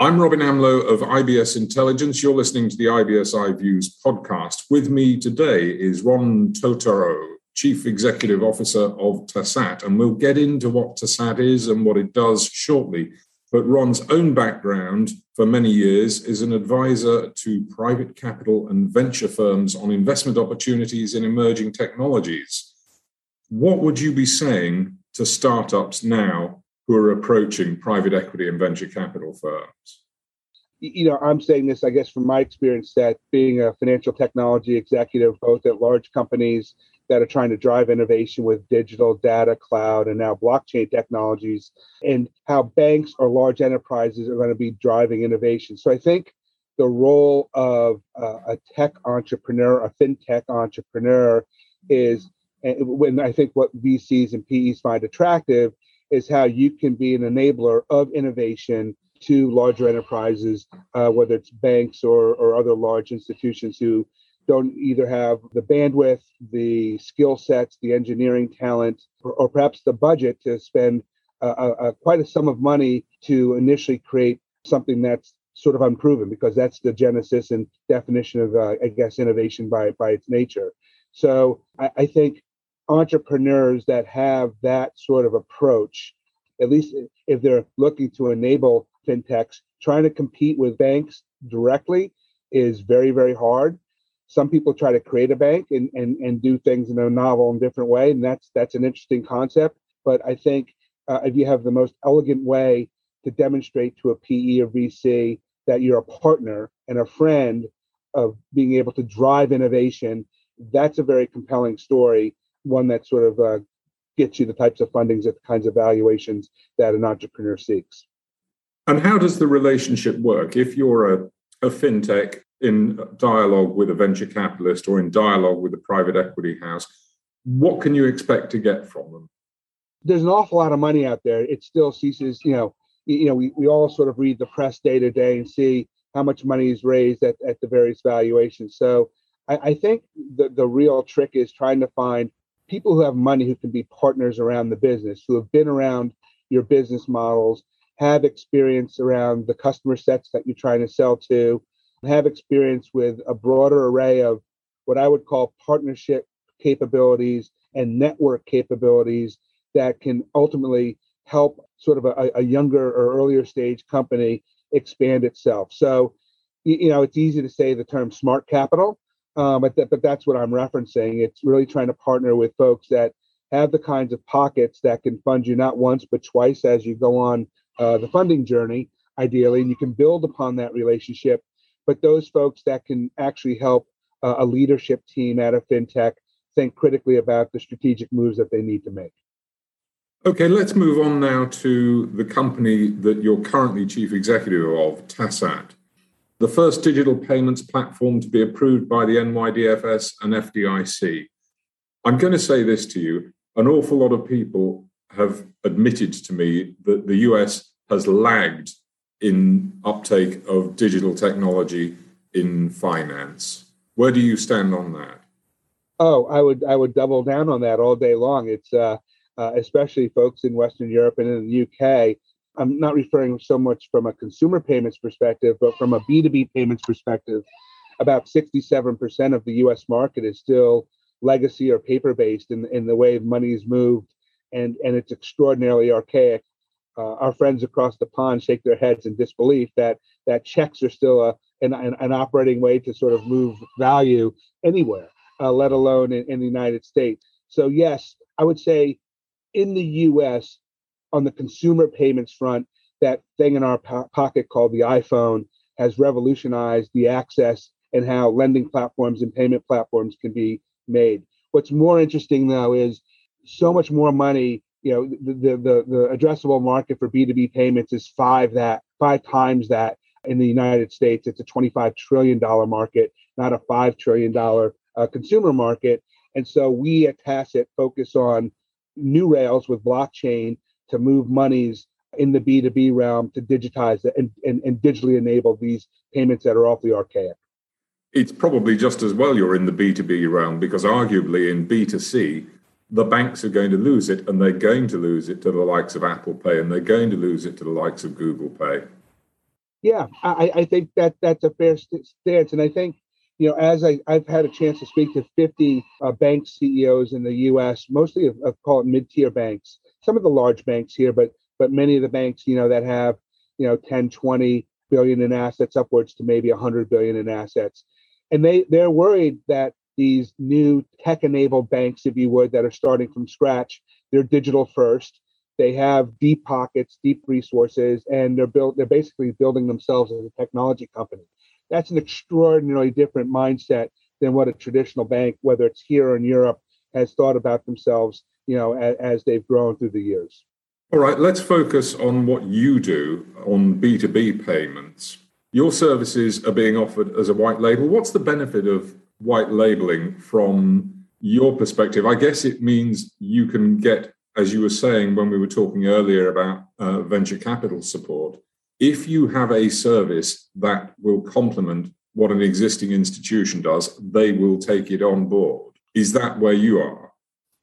I'm Robin Amlôt of IBS Intelligence. You're listening to the IBS iViews podcast. With me today is Ron Totaro, Chief Executive Officer of Tassat, and we'll get into what Tassat is and what it does shortly. But Ron's own background for many years is an advisor to private capital and venture firms on investment opportunities in emerging technologies. What would you be saying to startups now who are approaching private equity and venture capital firms? You know, I'm saying this, I guess, from my experience that being a financial technology executive, both at large companies that are trying to drive innovation with digital data, cloud, and now blockchain technologies, and how banks or large enterprises are going to be driving innovation. So I think the role of uh, a tech entrepreneur, a fintech entrepreneur, is when I think what VCs and PEs find attractive is how you can be an enabler of innovation to larger enterprises, uh, whether it's banks or, or other large institutions who don't either have the bandwidth, the skill sets, the engineering talent, or, or perhaps the budget to spend a, a, quite a sum of money to initially create something that's sort of unproven because that's the genesis and definition of, uh, I guess, innovation by, by its nature. So I, I think entrepreneurs that have that sort of approach, at least if they're looking to enable fintechs, trying to compete with banks directly is very, very hard. Some people try to create a bank and, and, and do things in a novel and different way, and that's that's an interesting concept. But I think uh, if you have the most elegant way to demonstrate to a PE or VC that you're a partner and a friend of being able to drive innovation, that's a very compelling story one that sort of uh, gets you the types of fundings at the kinds of valuations that an entrepreneur seeks. And how does the relationship work? If you're a, a fintech in dialogue with a venture capitalist or in dialogue with a private equity house, what can you expect to get from them? There's an awful lot of money out there. It still ceases, you know, you know, we, we all sort of read the press day to day and see how much money is raised at, at the various valuations. So I, I think the, the real trick is trying to find people who have money who can be partners around the business, who have been around your business models, have experience around the customer sets that you're trying to sell to, have experience with a broader array of what I would call partnership capabilities and network capabilities that can ultimately help sort of a, a younger or earlier stage company expand itself. So, you know, it's easy to say the term smart capital, um, but, th- but that's what I'm referencing. It's really trying to partner with folks that have the kinds of pockets that can fund you not once but twice as you go on uh, the funding journey, ideally, and you can build upon that relationship. But those folks that can actually help uh, a leadership team at a fintech think critically about the strategic moves that they need to make. Okay, let's move on now to the company that you're currently chief executive of, Tassat the first digital payments platform to be approved by the NYDFS and FDIC. I'm going to say this to you an awful lot of people have admitted to me that the US has lagged in uptake of digital technology in finance. Where do you stand on that? Oh, I would I would double down on that all day long. It's uh, uh, especially folks in Western Europe and in the UK I'm not referring so much from a consumer payments perspective, but from a B2B payments perspective, about 67% of the US market is still legacy or paper based in, in the way money is moved, and, and it's extraordinarily archaic. Uh, our friends across the pond shake their heads in disbelief that that checks are still a, an, an operating way to sort of move value anywhere, uh, let alone in, in the United States. So, yes, I would say in the US, on the consumer payments front, that thing in our po- pocket called the iPhone has revolutionized the access and how lending platforms and payment platforms can be made. What's more interesting though is so much more money. You know, the the the, the addressable market for B two B payments is five that five times that in the United States. It's a twenty five trillion dollar market, not a five trillion dollar uh, consumer market. And so we at Tassat focus on new rails with blockchain to move monies in the B2B realm to digitize it and, and, and digitally enable these payments that are awfully archaic. It's probably just as well you're in the B2B realm because arguably in B2C, the banks are going to lose it and they're going to lose it to the likes of Apple Pay and they're going to lose it to the likes of Google Pay. Yeah, I, I think that that's a fair stance, and I think you know, as I, I've had a chance to speak to 50 uh, bank CEOs in the U.S., mostly of, of call it mid-tier banks, some of the large banks here, but but many of the banks, you know, that have you know 10, 20 billion in assets, upwards to maybe 100 billion in assets, and they they're worried that these new tech-enabled banks, if you would, that are starting from scratch, they're digital first. They have deep pockets, deep resources, and they're built. They're basically building themselves as a technology company. That's an extraordinarily different mindset than what a traditional bank, whether it's here or in Europe, has thought about themselves. You know, as, as they've grown through the years. All right, let's focus on what you do on B2B payments. Your services are being offered as a white label. What's the benefit of white labeling from your perspective? I guess it means you can get, as you were saying when we were talking earlier about uh, venture capital support, if you have a service that will complement what an existing institution does, they will take it on board. Is that where you are?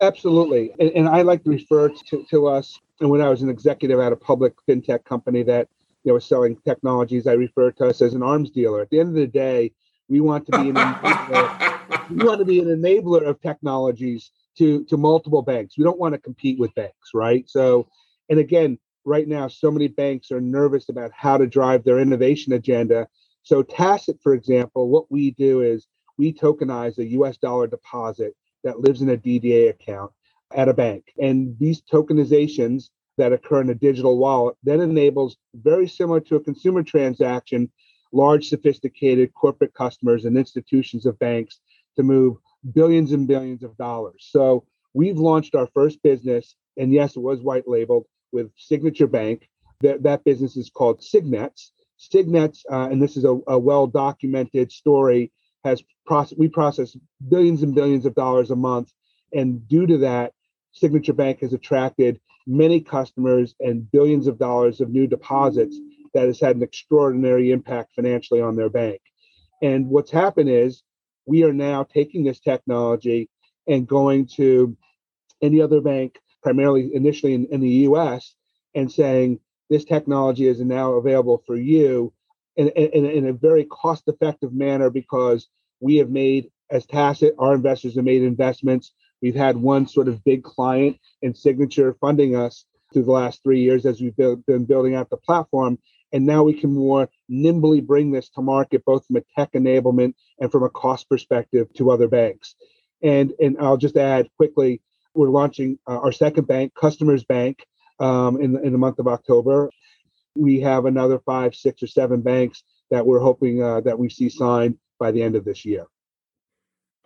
Absolutely. And, and I like to refer to, to us, and when I was an executive at a public fintech company that you know, was selling technologies, I refer to us as an arms dealer. At the end of the day, we want to be an enabler, we want to be an enabler of technologies to, to multiple banks. We don't want to compete with banks, right? So, and again, right now, so many banks are nervous about how to drive their innovation agenda. So, Tassat, for example, what we do is we tokenize a US dollar deposit that lives in a DDA account at a bank. And these tokenizations that occur in a digital wallet then enables very similar to a consumer transaction large sophisticated corporate customers and institutions of banks to move billions and billions of dollars. So we've launched our first business and yes it was white labeled with signature bank. That, that business is called signets. Signets uh, and this is a, a well documented story has process we process billions and billions of dollars a month. And due to that signature bank has attracted many customers and billions of dollars of new deposits that has had an extraordinary impact financially on their bank. And what's happened is we are now taking this technology and going to any other bank primarily initially in, in the us and saying this technology is now available for you in, in, in a very cost effective manner because we have made as Tassat, our investors have made investments. We've had one sort of big client and signature funding us through the last three years as we've been building out the platform. And now we can more nimbly bring this to market, both from a tech enablement and from a cost perspective to other banks. And, and I'll just add quickly, we're launching uh, our second bank, Customers Bank, um, in, in the month of October. We have another five, six, or seven banks that we're hoping uh, that we see signed by the end of this year.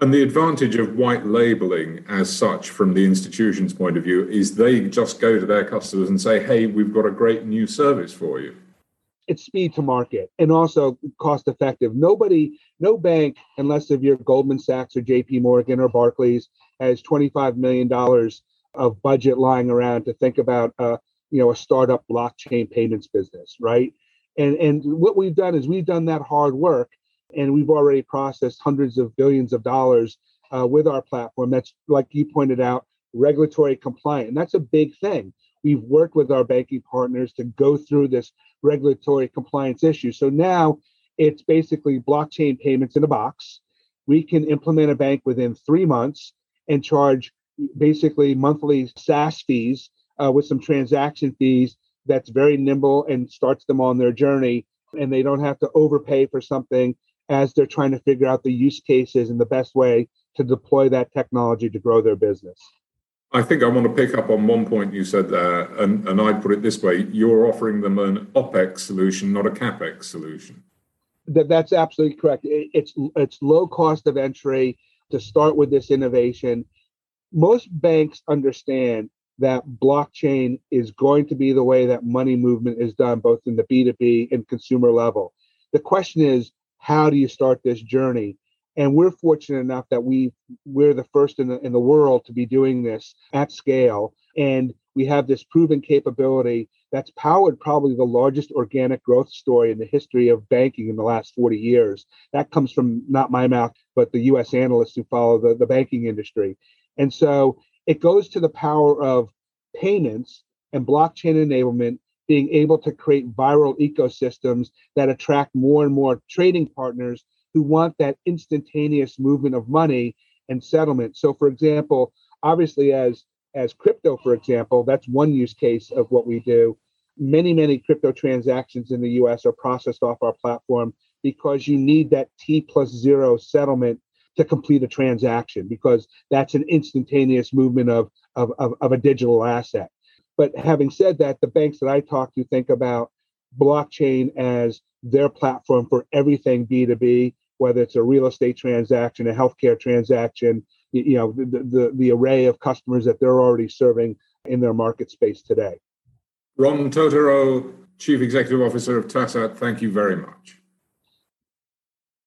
And the advantage of white labeling as such from the institution's point of view is they just go to their customers and say, hey, we've got a great new service for you. It's speed to market and also cost effective. Nobody, no bank, unless if you're Goldman Sachs or JP Morgan or Barclays, has $25 million of budget lying around to think about uh, you know a startup blockchain payments business, right? And and what we've done is we've done that hard work, and we've already processed hundreds of billions of dollars uh, with our platform. That's like you pointed out, regulatory compliant, and that's a big thing. We've worked with our banking partners to go through this regulatory compliance issue. So now it's basically blockchain payments in a box. We can implement a bank within three months and charge basically monthly SaaS fees uh, with some transaction fees that's very nimble and starts them on their journey. And they don't have to overpay for something as they're trying to figure out the use cases and the best way to deploy that technology to grow their business. I think I want to pick up on one point you said there, and, and I'd put it this way you're offering them an OPEX solution, not a CAPEX solution. That, that's absolutely correct. It, it's, it's low cost of entry to start with this innovation. Most banks understand that blockchain is going to be the way that money movement is done, both in the B2B and consumer level. The question is, how do you start this journey? And we're fortunate enough that we we're the first in the in the world to be doing this at scale. And we have this proven capability that's powered probably the largest organic growth story in the history of banking in the last 40 years. That comes from not my mouth, but the US analysts who follow the, the banking industry. And so it goes to the power of payments and blockchain enablement being able to create viral ecosystems that attract more and more trading partners who want that instantaneous movement of money and settlement. So, for example, obviously, as as crypto, for example, that's one use case of what we do. Many, many crypto transactions in the US are processed off our platform because you need that T plus zero settlement to complete a transaction because that's an instantaneous movement of, of, of, of a digital asset. But having said that, the banks that I talk to think about blockchain as their platform for everything B2B, whether it's a real estate transaction, a healthcare transaction, you know, the, the, the array of customers that they're already serving in their market space today. Ron Totaro, Chief Executive Officer of Tassat, thank you very much.